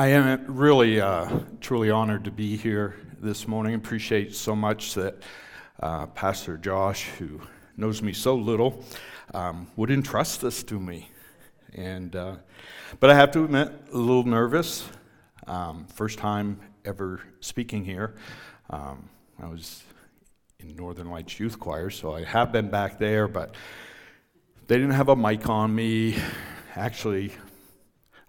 I am really, uh, truly honored to be here this morning. Appreciate so much that uh, Pastor Josh, who knows me so little, um, would entrust this to me. And, uh, but I have to admit, a little nervous. Um, first time ever speaking here. Um, I was in Northern Lights Youth Choir, so I have been back there, but they didn't have a mic on me. Actually,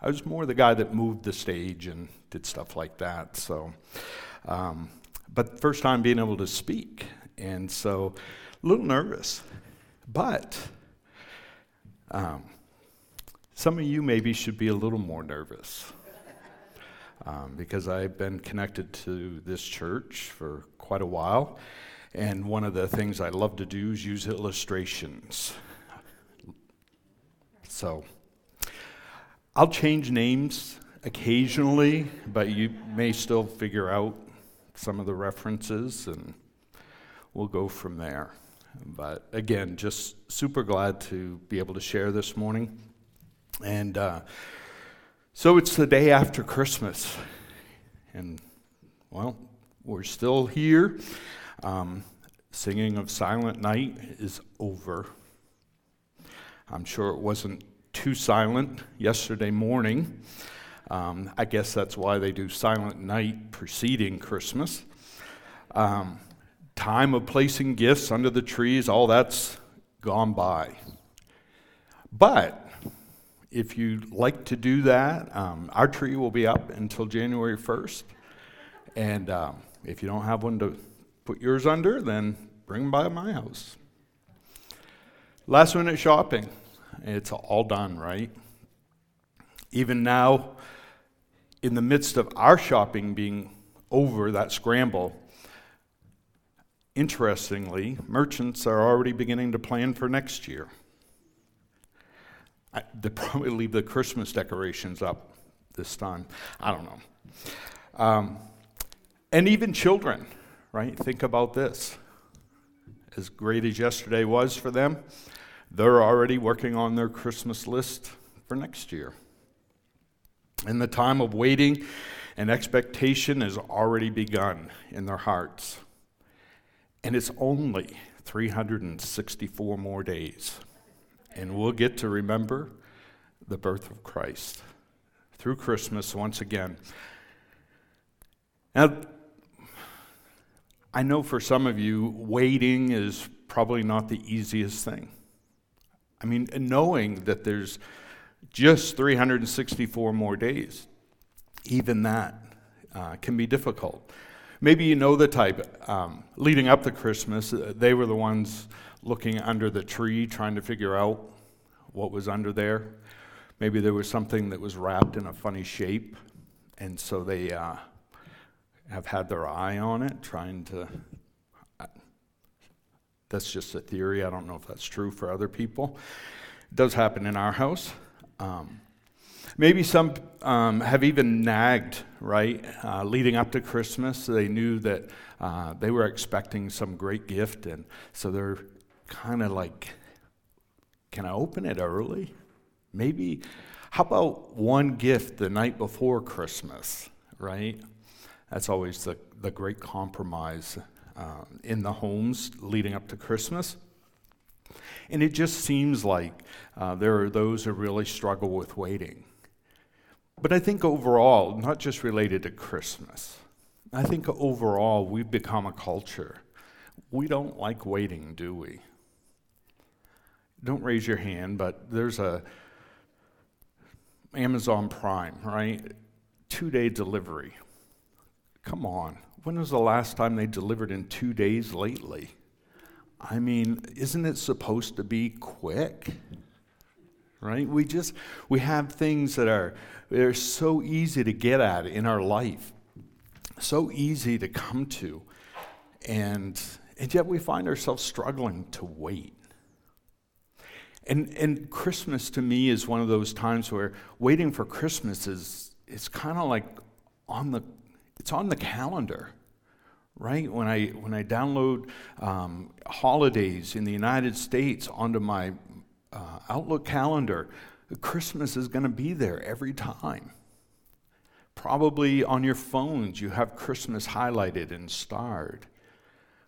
I was more the guy that moved the stage and did stuff like that. So, um, but first time being able to speak, and so a little nervous. But um, some of you maybe should be a little more nervous. Um, because I've been connected to this church for quite a while, and one of the things I love to do is use illustrations. So, I'll change names occasionally, but you may still figure out some of the references and we'll go from there. But again, just super glad to be able to share this morning. And uh, so it's the day after Christmas. And well, we're still here. Um, singing of Silent Night is over. I'm sure it wasn't too silent yesterday morning. Um, I guess that's why they do Silent Night preceding Christmas. Um, time of placing gifts under the trees, all that's gone by. But if you'd like to do that, um, our tree will be up until January 1st. And um, if you don't have one to put yours under, then bring them by my house. Last minute shopping. It's all done, right? Even now, in the midst of our shopping being over, that scramble, interestingly, merchants are already beginning to plan for next year. I, they probably leave the Christmas decorations up this time. I don't know. Um, and even children, right? Think about this. As great as yesterday was for them, they're already working on their Christmas list for next year. And the time of waiting and expectation has already begun in their hearts. And it's only 364 more days. And we'll get to remember the birth of Christ through Christmas once again. Now, I know for some of you, waiting is probably not the easiest thing. I mean, knowing that there's just 364 more days, even that uh, can be difficult. Maybe you know the type. Um, leading up to Christmas, uh, they were the ones looking under the tree trying to figure out what was under there. Maybe there was something that was wrapped in a funny shape, and so they uh, have had their eye on it, trying to that's just a theory. I don't know if that's true for other people. It does happen in our house. Um, maybe some um, have even nagged, right, uh, leading up to Christmas. They knew that uh, they were expecting some great gift, and so they're kind of like, can I open it early? Maybe, how about one gift the night before Christmas, right? That's always the, the great compromise uh, in the homes leading up to Christmas. And it just seems like uh, there are those who really struggle with waiting. But I think overall, not just related to Christmas, I think overall we've become a culture. We don't like waiting, do we? Don't raise your hand, but there's a Amazon Prime, right? Two day delivery. Come on. When was the last time they delivered in two days lately? I mean, isn't it supposed to be quick? Right? We just we have things that are they're so easy to get at in our life. So easy to come to. And and yet we find ourselves struggling to wait. And and Christmas to me is one of those times where waiting for Christmas is it's kind of like on the it's on the calendar, right? When I, when I download um, holidays in the United States onto my uh, Outlook calendar, Christmas is going to be there every time. Probably on your phones, you have Christmas highlighted and starred.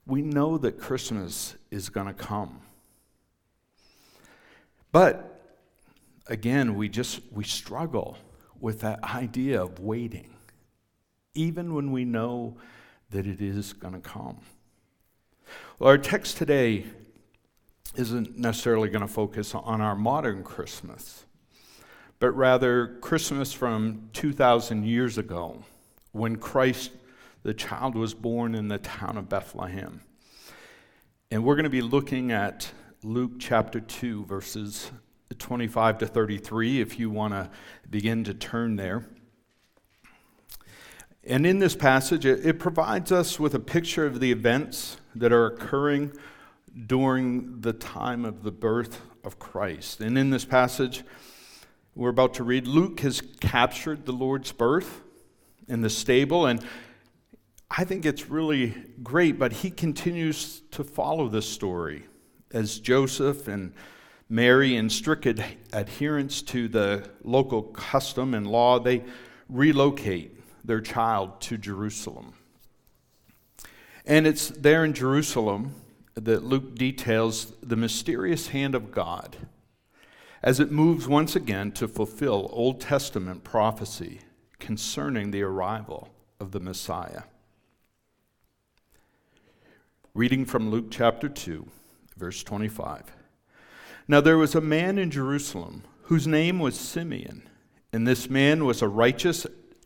We know that Christmas is going to come. But again, we just we struggle with that idea of waiting, even when we know that it is going to come. Well, our text today isn't necessarily going to focus on our modern Christmas, but rather Christmas from 2,000 years ago when Christ, the child, was born in the town of Bethlehem. And we're going to be looking at Luke chapter 2, verses 25 to 33, if you want to begin to turn there. And in this passage, it, it, provides us with a picture of the events that are occurring during the time of the birth of Christ. And in this passage, we're about to read, Luke has captured the Lord's birth in the stable, and I think it's really great, but he continues to follow this story as Joseph and Mary, in strict ad- adherence to the local custom and law, they relocate their child to Jerusalem. And it's there in Jerusalem that Luke details the mysterious hand of God as it moves once again to fulfill Old Testament prophecy concerning the arrival of the Messiah. Reading from Luke chapter 2. Verse 25. Now there was a man in Jerusalem whose name was Simeon, and this man was a righteous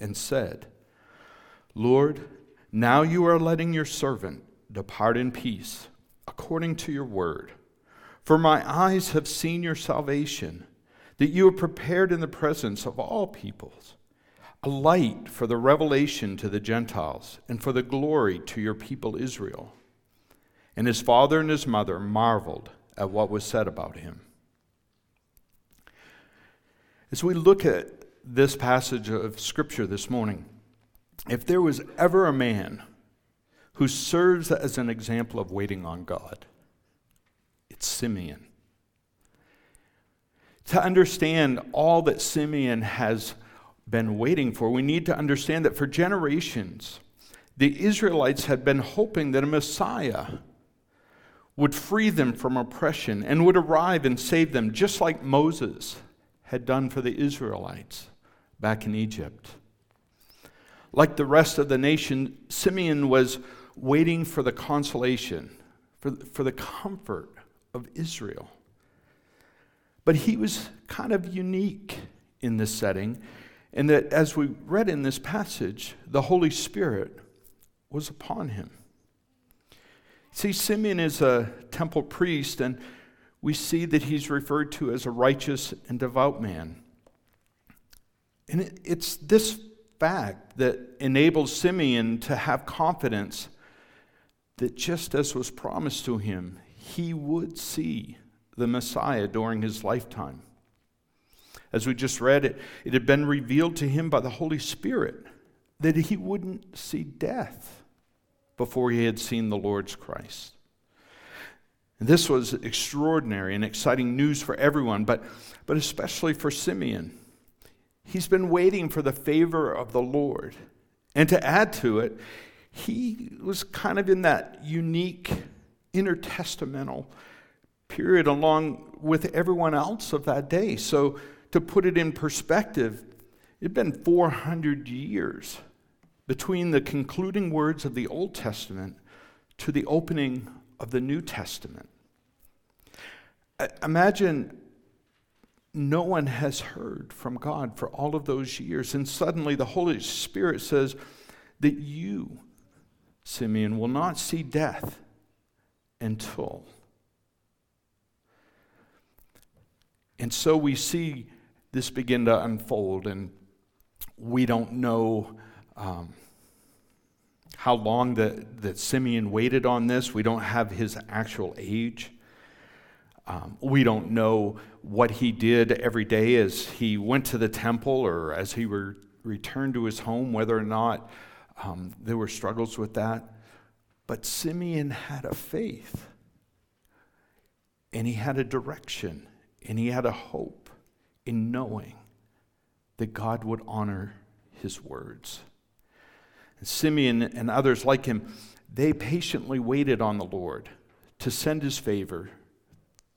and said, Lord, now you are letting your servant depart in peace according to your word. For my eyes have seen your salvation, that you have prepared in the presence of all peoples a light for the revelation to the Gentiles and for the glory to your people Israel. And his father and his mother marveled at what was said about him. As we look at this passage of Scripture this morning, if there was ever a man who serves as an example of waiting on God, it's Simeon. To understand all that Simeon has been waiting for, we need to understand that for generations, the Israelites had been hoping that a Messiah would free them from oppression and would arrive and save them, just like Moses had done for the Israelites back in Egypt. Like the rest of the nation, Simeon was waiting for the consolation, for, for the comfort of Israel. But he was kind of unique in this setting, in that as we read in this passage, the Holy Spirit was upon him. See, Simeon is a temple priest, and we see that he's referred to as a righteous and devout man. And it, it's this fact that enables Simeon to have confidence that just as was promised to him, he would see the Messiah during his lifetime. As we just read, it, it had been revealed to him by the Holy Spirit that he wouldn't see death before he had seen the Lord's Christ. And this was extraordinary and exciting news for everyone, but, but especially for Simeon. He's been waiting for the favor of the Lord. And to add to it, he was kind of in that unique intertestamental period along with everyone else of that day. So, to put it in perspective, it had been 400 years between the concluding words of the Old Testament to the opening of the New Testament. Imagine no one has heard from God for all of those years, and suddenly the Holy Spirit says that you, Simeon, will not see death until. And so we see this begin to unfold, and we don't know um, how long that, that Simeon waited on this. We don't have his actual age. Um, we don't know what he did every day as he went to the temple or as he re- returned to his home, whether or not um, there were struggles with that. But Simeon had a faith, and he had a direction, and he had a hope in knowing that God would honor his words. And Simeon and others like him, they patiently waited on the Lord to send his favor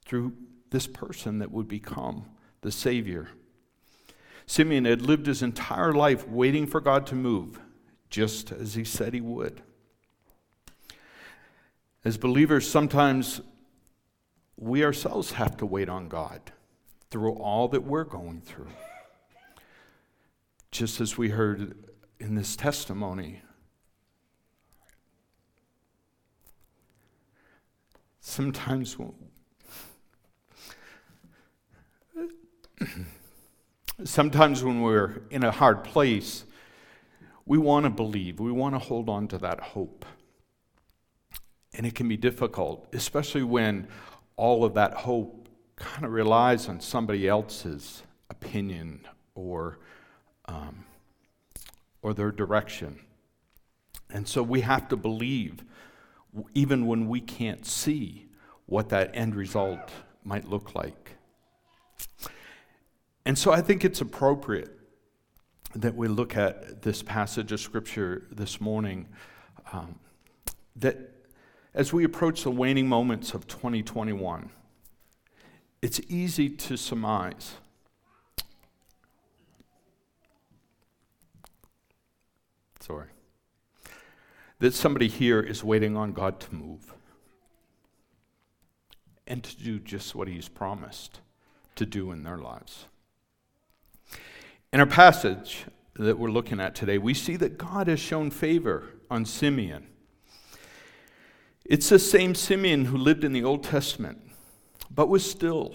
through this person that would become the Savior. Simeon had lived his entire life waiting for God to move, just as he said he would. As believers, sometimes we ourselves have to wait on God through all that we're going through. Just as we heard in this testimony. Sometimes sometimes when we're in a hard place, we want to believe, we want to hold on to that hope. And it can be difficult, especially when all of that hope kind of relies on somebody else's opinion or um, or their direction. And so we have to believe, even when we can't see what that end result might look like. And so I think it's appropriate that we look at this passage of Scripture this morning. Um, that as we approach the waning moments of 2021, it's easy to surmise Sorry. That somebody here is waiting on God to move and to do just what He's promised to do in their lives. In our passage that we're looking at today, we see that God has shown favor on Simeon. It's the same Simeon who lived in the Old Testament, but was still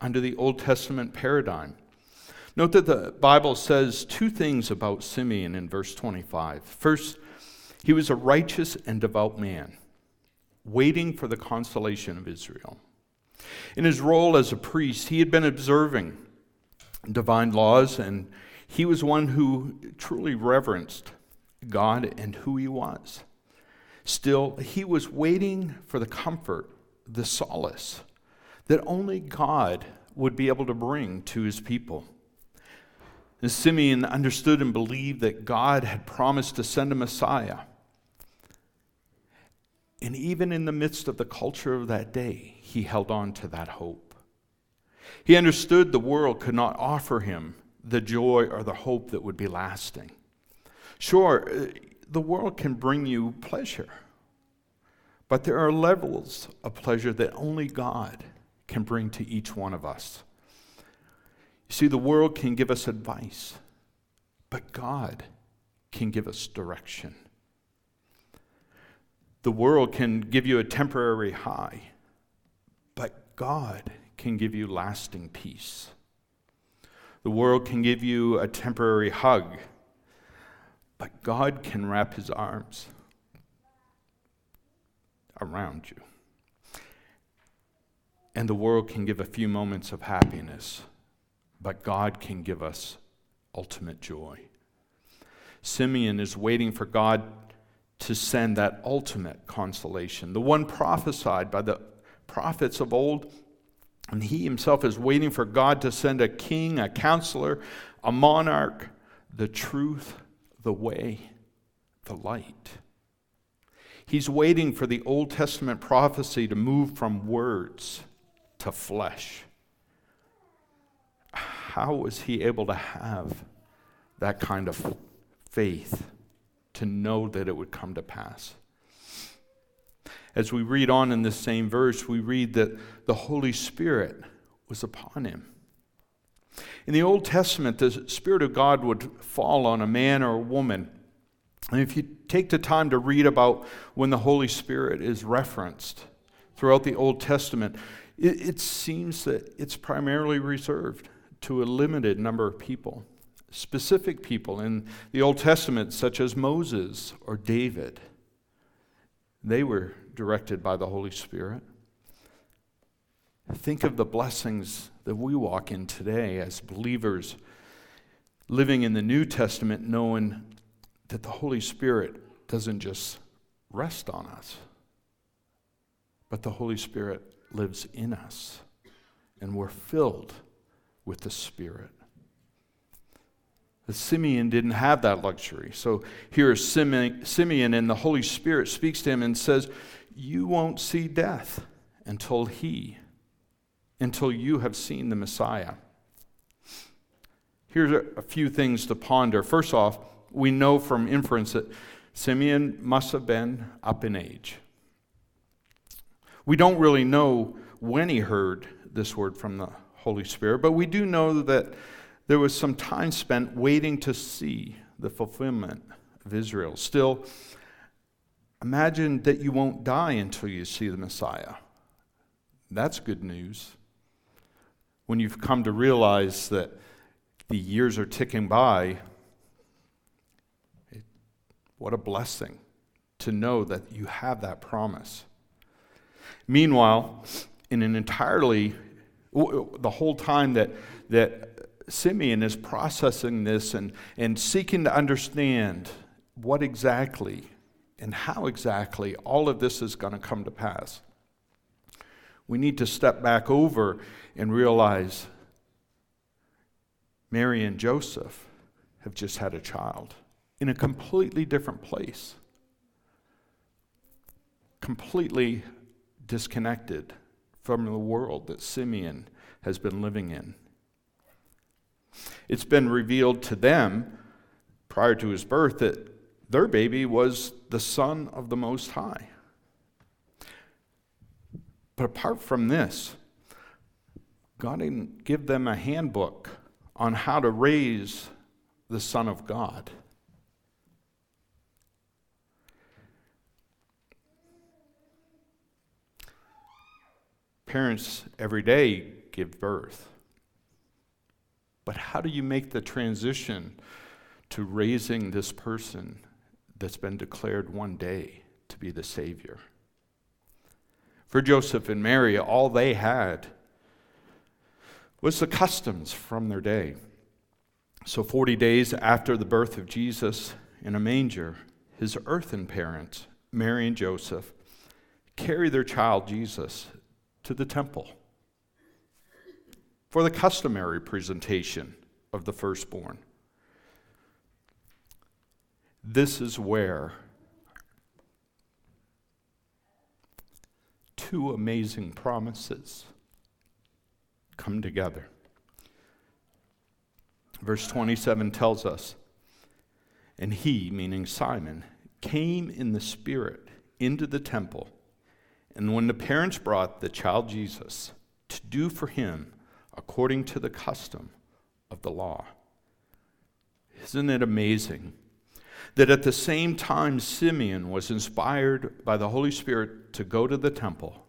under the Old Testament paradigm. Note that the Bible says two things about Simeon in verse 25. First, he was a righteous and devout man, waiting for the consolation of Israel. In his role as a priest, he had been observing divine laws, and he was one who truly reverenced God and who he was. Still, he was waiting for the comfort, the solace that only God would be able to bring to his people. And Simeon understood and believed that God had promised to send a Messiah. And even in the midst of the culture of that day, he held on to that hope. He understood the world could not offer him the joy or the hope that would be lasting. Sure, uh, the world can bring you pleasure, but there are levels of pleasure that only God can bring to each one of us. You see, the world can give us advice, but God can give us direction. The world can give you a temporary high, but God can give you lasting peace. The world can give you a temporary hug, but God can wrap his arms around you. And the world can give a few moments of happiness but God can give us ultimate joy. Simeon is waiting for God to send that ultimate consolation, the one prophesied by the prophets of old. And he himself is waiting for God to send a king, a counselor, a monarch, the truth, the way, the light. He's waiting for the Old Testament prophecy to move from words to flesh how was he able to have that kind of faith to know that it would come to pass? As we read on in this same verse, we read that the Holy Spirit was upon him. In the Old Testament, the Spirit of God would fall on a man or a woman. And if you take the time to read about when the Holy Spirit is referenced throughout the Old Testament, it, it seems that it's primarily reserved to a limited number of people, specific people in the Old Testament, such as Moses or David. They were directed by the Holy Spirit. Think of the blessings that we walk in today as believers living in the New Testament, knowing that the Holy Spirit doesn't just rest on us, but the Holy Spirit lives in us, and we're filled with the Spirit. Simeon didn't have that luxury. So here is Simeon, and the Holy Spirit speaks to him and says, You won't see death until he, until you have seen the Messiah. Here's a few things to ponder. First off, we know from inference that Simeon must have been up in age. We don't really know when he heard this word from the Holy Spirit, but we do know that there was some time spent waiting to see the fulfillment of Israel. Still, imagine that you won't die until you see the Messiah. That's good news. When you've come to realize that the years are ticking by, it, what a blessing to know that you have that promise. Meanwhile, in an entirely, the whole time that, that Simeon is processing this and, and seeking to understand what exactly and how exactly all of this is going to come to pass. We need to step back over and realize Mary and Joseph have just had a child in a completely different place, completely disconnected from the world that Simeon has been living in. It's been revealed to them prior to his birth that their baby was the Son of the Most High. But apart from this, God didn't give them a handbook on how to raise the Son of God. Parents every day give birth. But how do you make the transition to raising this person that's been declared one day to be the Savior? For Joseph and Mary, all they had was the customs from their day. So, 40 days after the birth of Jesus in a manger, his earthen parents, Mary and Joseph, carry their child Jesus to the temple for the customary presentation of the firstborn. This is where two amazing promises come together. Verse 27 tells us, and he, meaning Simon, came in the Spirit into the temple. And when the parents brought the child Jesus to do for him according to the custom of the law. Isn't it amazing that at the same time Simeon was inspired by the Holy Spirit to go to the temple,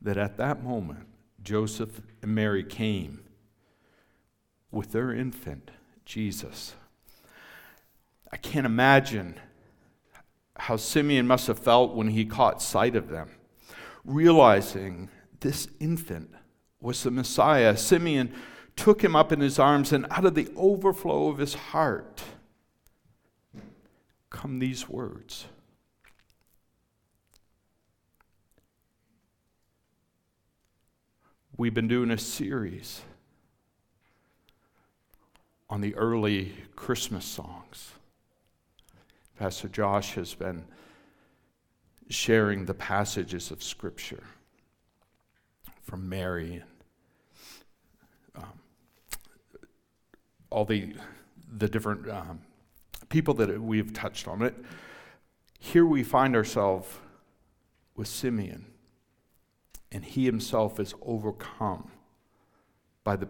that at that moment Joseph and Mary came with their infant, Jesus? I can't imagine how Simeon must have felt when he caught sight of them, realizing this infant was the Messiah, Simeon took him up in his arms, and out of the overflow of his heart come these words. We've been doing a series on the early Christmas songs. Pastor Josh has been sharing the passages of Scripture from Mary and um, all the the different um, people that we've touched on it. Here we find ourselves with Simeon, and he himself is overcome by the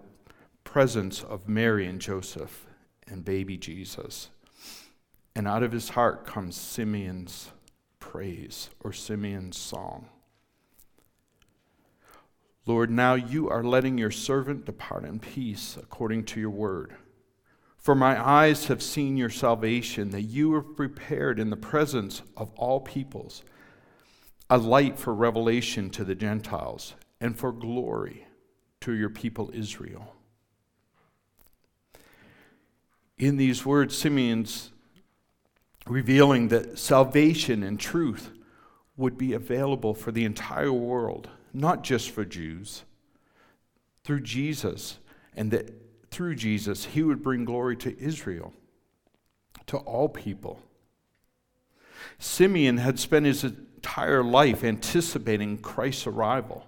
presence of Mary and Joseph and baby Jesus. And out of his heart comes Simeon's praise or Simeon's song. Lord, now you are letting your servant depart in peace according to your word. For my eyes have seen your salvation, that you have prepared in the presence of all peoples a light for revelation to the Gentiles and for glory to your people Israel. In these words, Simeon's revealing that salvation and truth would be available for the entire world, not just for Jews, through Jesus, and that through Jesus, he would bring glory to Israel, to all people. Simeon had spent his entire life anticipating Christ's arrival.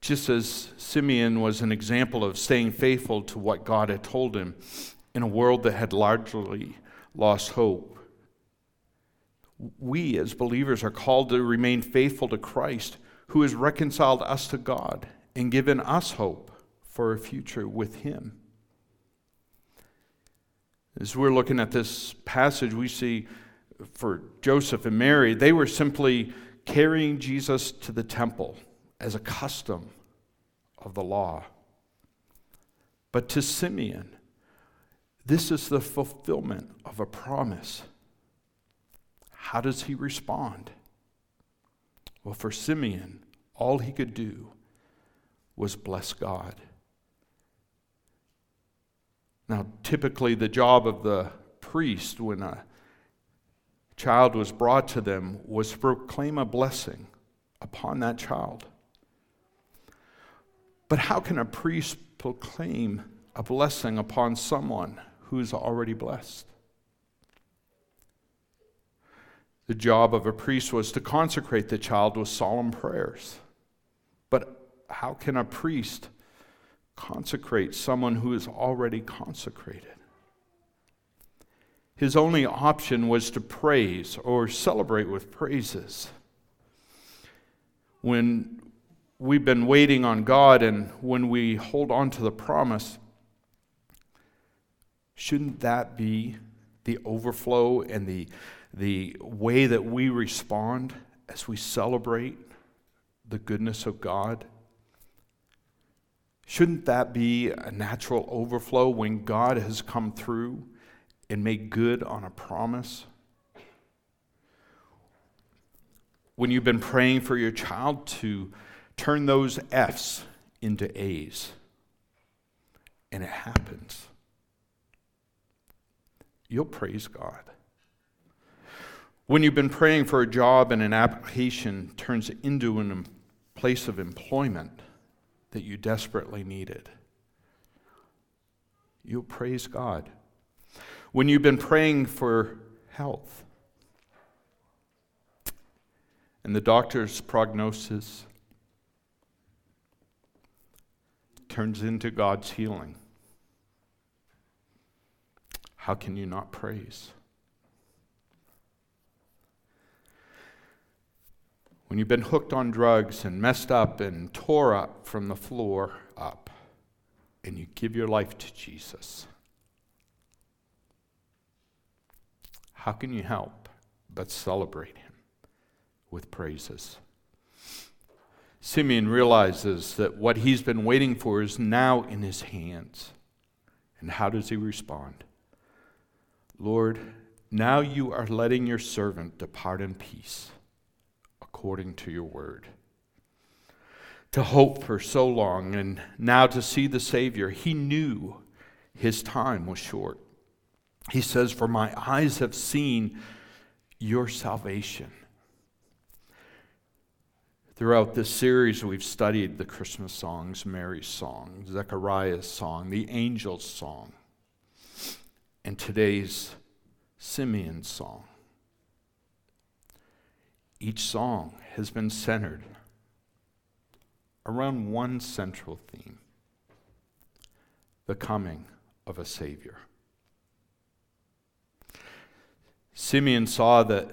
Just as Simeon was an example of staying faithful to what God had told him in a world that had largely lost hope, we as believers are called to remain faithful to Christ, who has reconciled us to God and given us hope for a future with Him. As we're looking at this passage, we see for Joseph and Mary, they were simply carrying Jesus to the temple as a custom of the law. But to Simeon, this is the fulfillment of a promise. How does he respond? Well, for Simeon, all he could do was bless God. Now, typically, the job of the priest when a child was brought to them was to proclaim a blessing upon that child. But how can a priest proclaim a blessing upon someone who's already blessed? The job of a priest was to consecrate the child with solemn prayers. But how can a priest consecrate someone who is already consecrated? His only option was to praise or celebrate with praises. When we've been waiting on God and when we hold on to the promise, shouldn't that be the overflow and the, the way that we respond as we celebrate the goodness of God? Shouldn't that be a natural overflow when God has come through and made good on a promise? When you've been praying for your child to turn those F's into A's, and it happens, you'll praise God. When you've been praying for a job and an application turns into a place of employment, that you desperately needed. You'll praise God. When you've been praying for health and the doctor's prognosis turns into God's healing, how can you not praise? When you've been hooked on drugs and messed up and tore up from the floor up, and you give your life to Jesus, how can you help but celebrate him with praises? Simeon realizes that what he's been waiting for is now in his hands. And how does he respond? Lord, now you are letting your servant depart in peace according to your word. To hope for so long and now to see the Savior, he knew his time was short. He says, For my eyes have seen your salvation. Throughout this series, we've studied the Christmas songs Mary's song, Zechariah's song, the angel's song, and today's Simeon's song. Each song has been centered around one central theme the coming of a Savior. Simeon saw that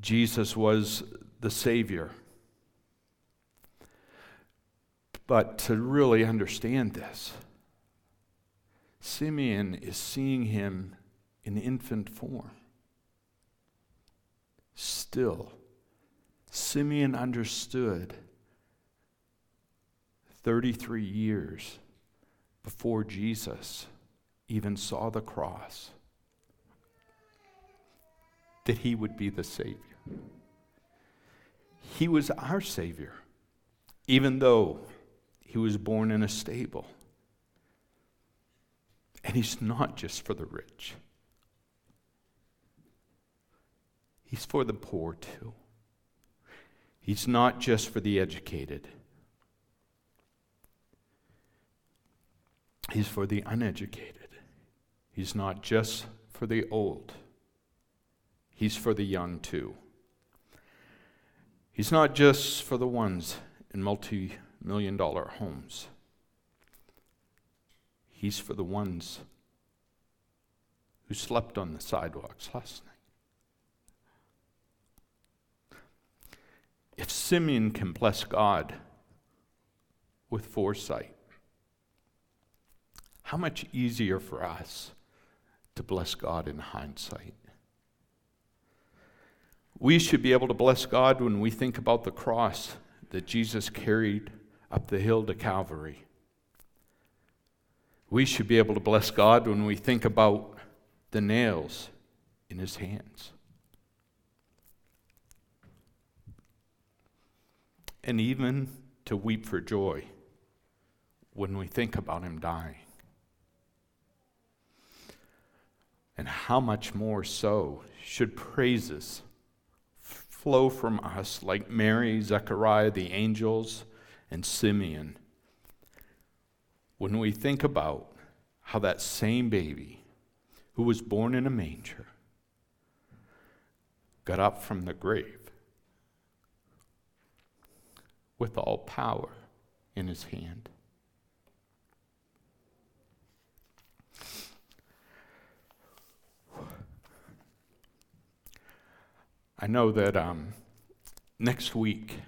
Jesus was the Savior. But to really understand this, Simeon is seeing him in infant form. Still Simeon understood 33 years before Jesus even saw the cross that he would be the Savior. He was our Savior, even though he was born in a stable. And he's not just for the rich, he's for the poor too. He's not just for the educated, he's for the uneducated. He's not just for the old, he's for the young too. He's not just for the ones in multi million dollar homes. He's for the ones who slept on the sidewalks last night. If Simeon can bless God with foresight, how much easier for us to bless God in hindsight? We should be able to bless God when we think about the cross that Jesus carried up the hill to Calvary. We should be able to bless God when we think about the nails in his hands. And even to weep for joy when we think about him dying. And how much more so should praises flow from us like Mary, Zechariah, the angels, and Simeon when we think about how that same baby who was born in a manger got up from the grave with all power in his hand. I know that um, next week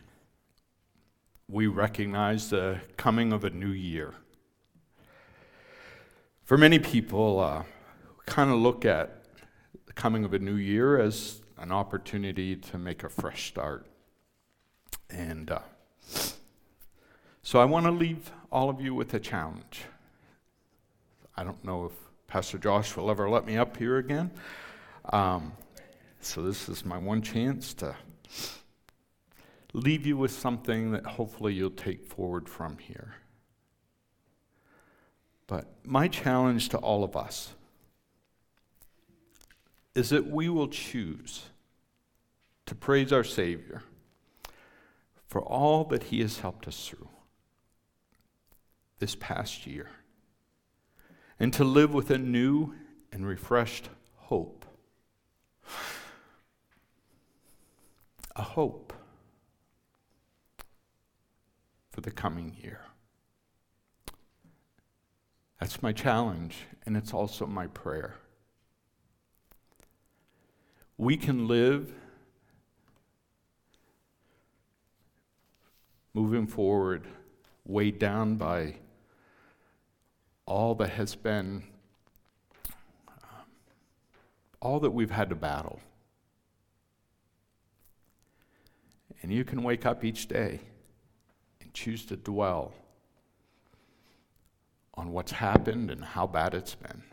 we recognize the coming of a new year. For many people, uh, kind of look at the coming of a new year as an opportunity to make a fresh start. And uh, so I want to leave all of you with a challenge. I don't know if Pastor Josh will ever let me up here again. Um, so this is my one chance to leave you with something that hopefully you'll take forward from here. But my challenge to all of us is that we will choose to praise our Savior for all that He has helped us through this past year and to live with a new and refreshed hope. A hope for the coming year. That's my challenge, and it's also my prayer. We can live moving forward, weighed down by all that has been, um, all that we've had to battle. And you can wake up each day and choose to dwell on what's happened and how bad it's been.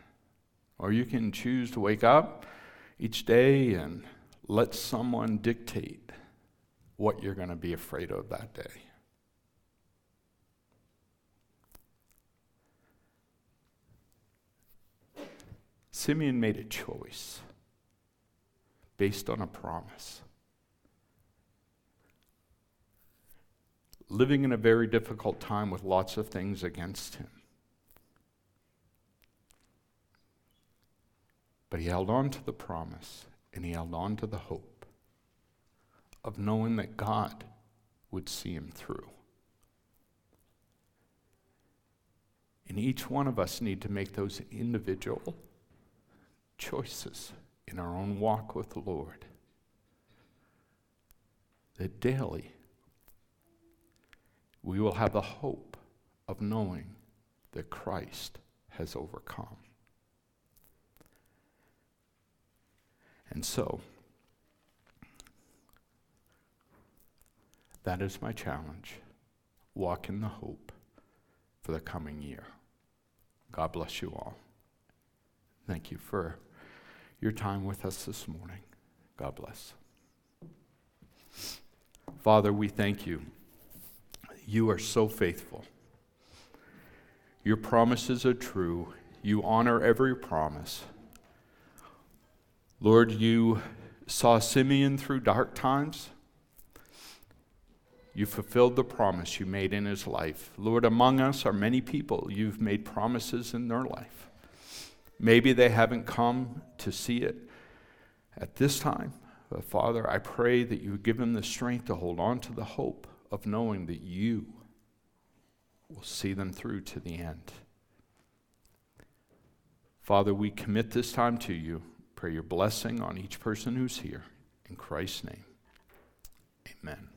Or you can choose to wake up each day and let someone dictate what you're going to be afraid of that day. Simeon made a choice based on a promise. Living in a very difficult time with lots of things against him. But he held on to the promise and he held on to the hope of knowing that God would see him through. And each one of us need to make those individual choices in our own walk with the Lord. That daily we will have the hope of knowing that Christ has overcome. And so, that is my challenge. Walk in the hope for the coming year. God bless you all. Thank you for your time with us this morning. God bless. Father, we thank you. You are so faithful. Your promises are true. You honor every promise. Lord, you saw Simeon through dark times. You fulfilled the promise you made in his life. Lord, among us are many people you've made promises in their life. Maybe they haven't come to see it at this time. But Father, I pray that you give them the strength to hold on to the hope of knowing that you will see them through to the end. Father, we commit this time to you. Pray your blessing on each person who's here. In Christ's name, amen.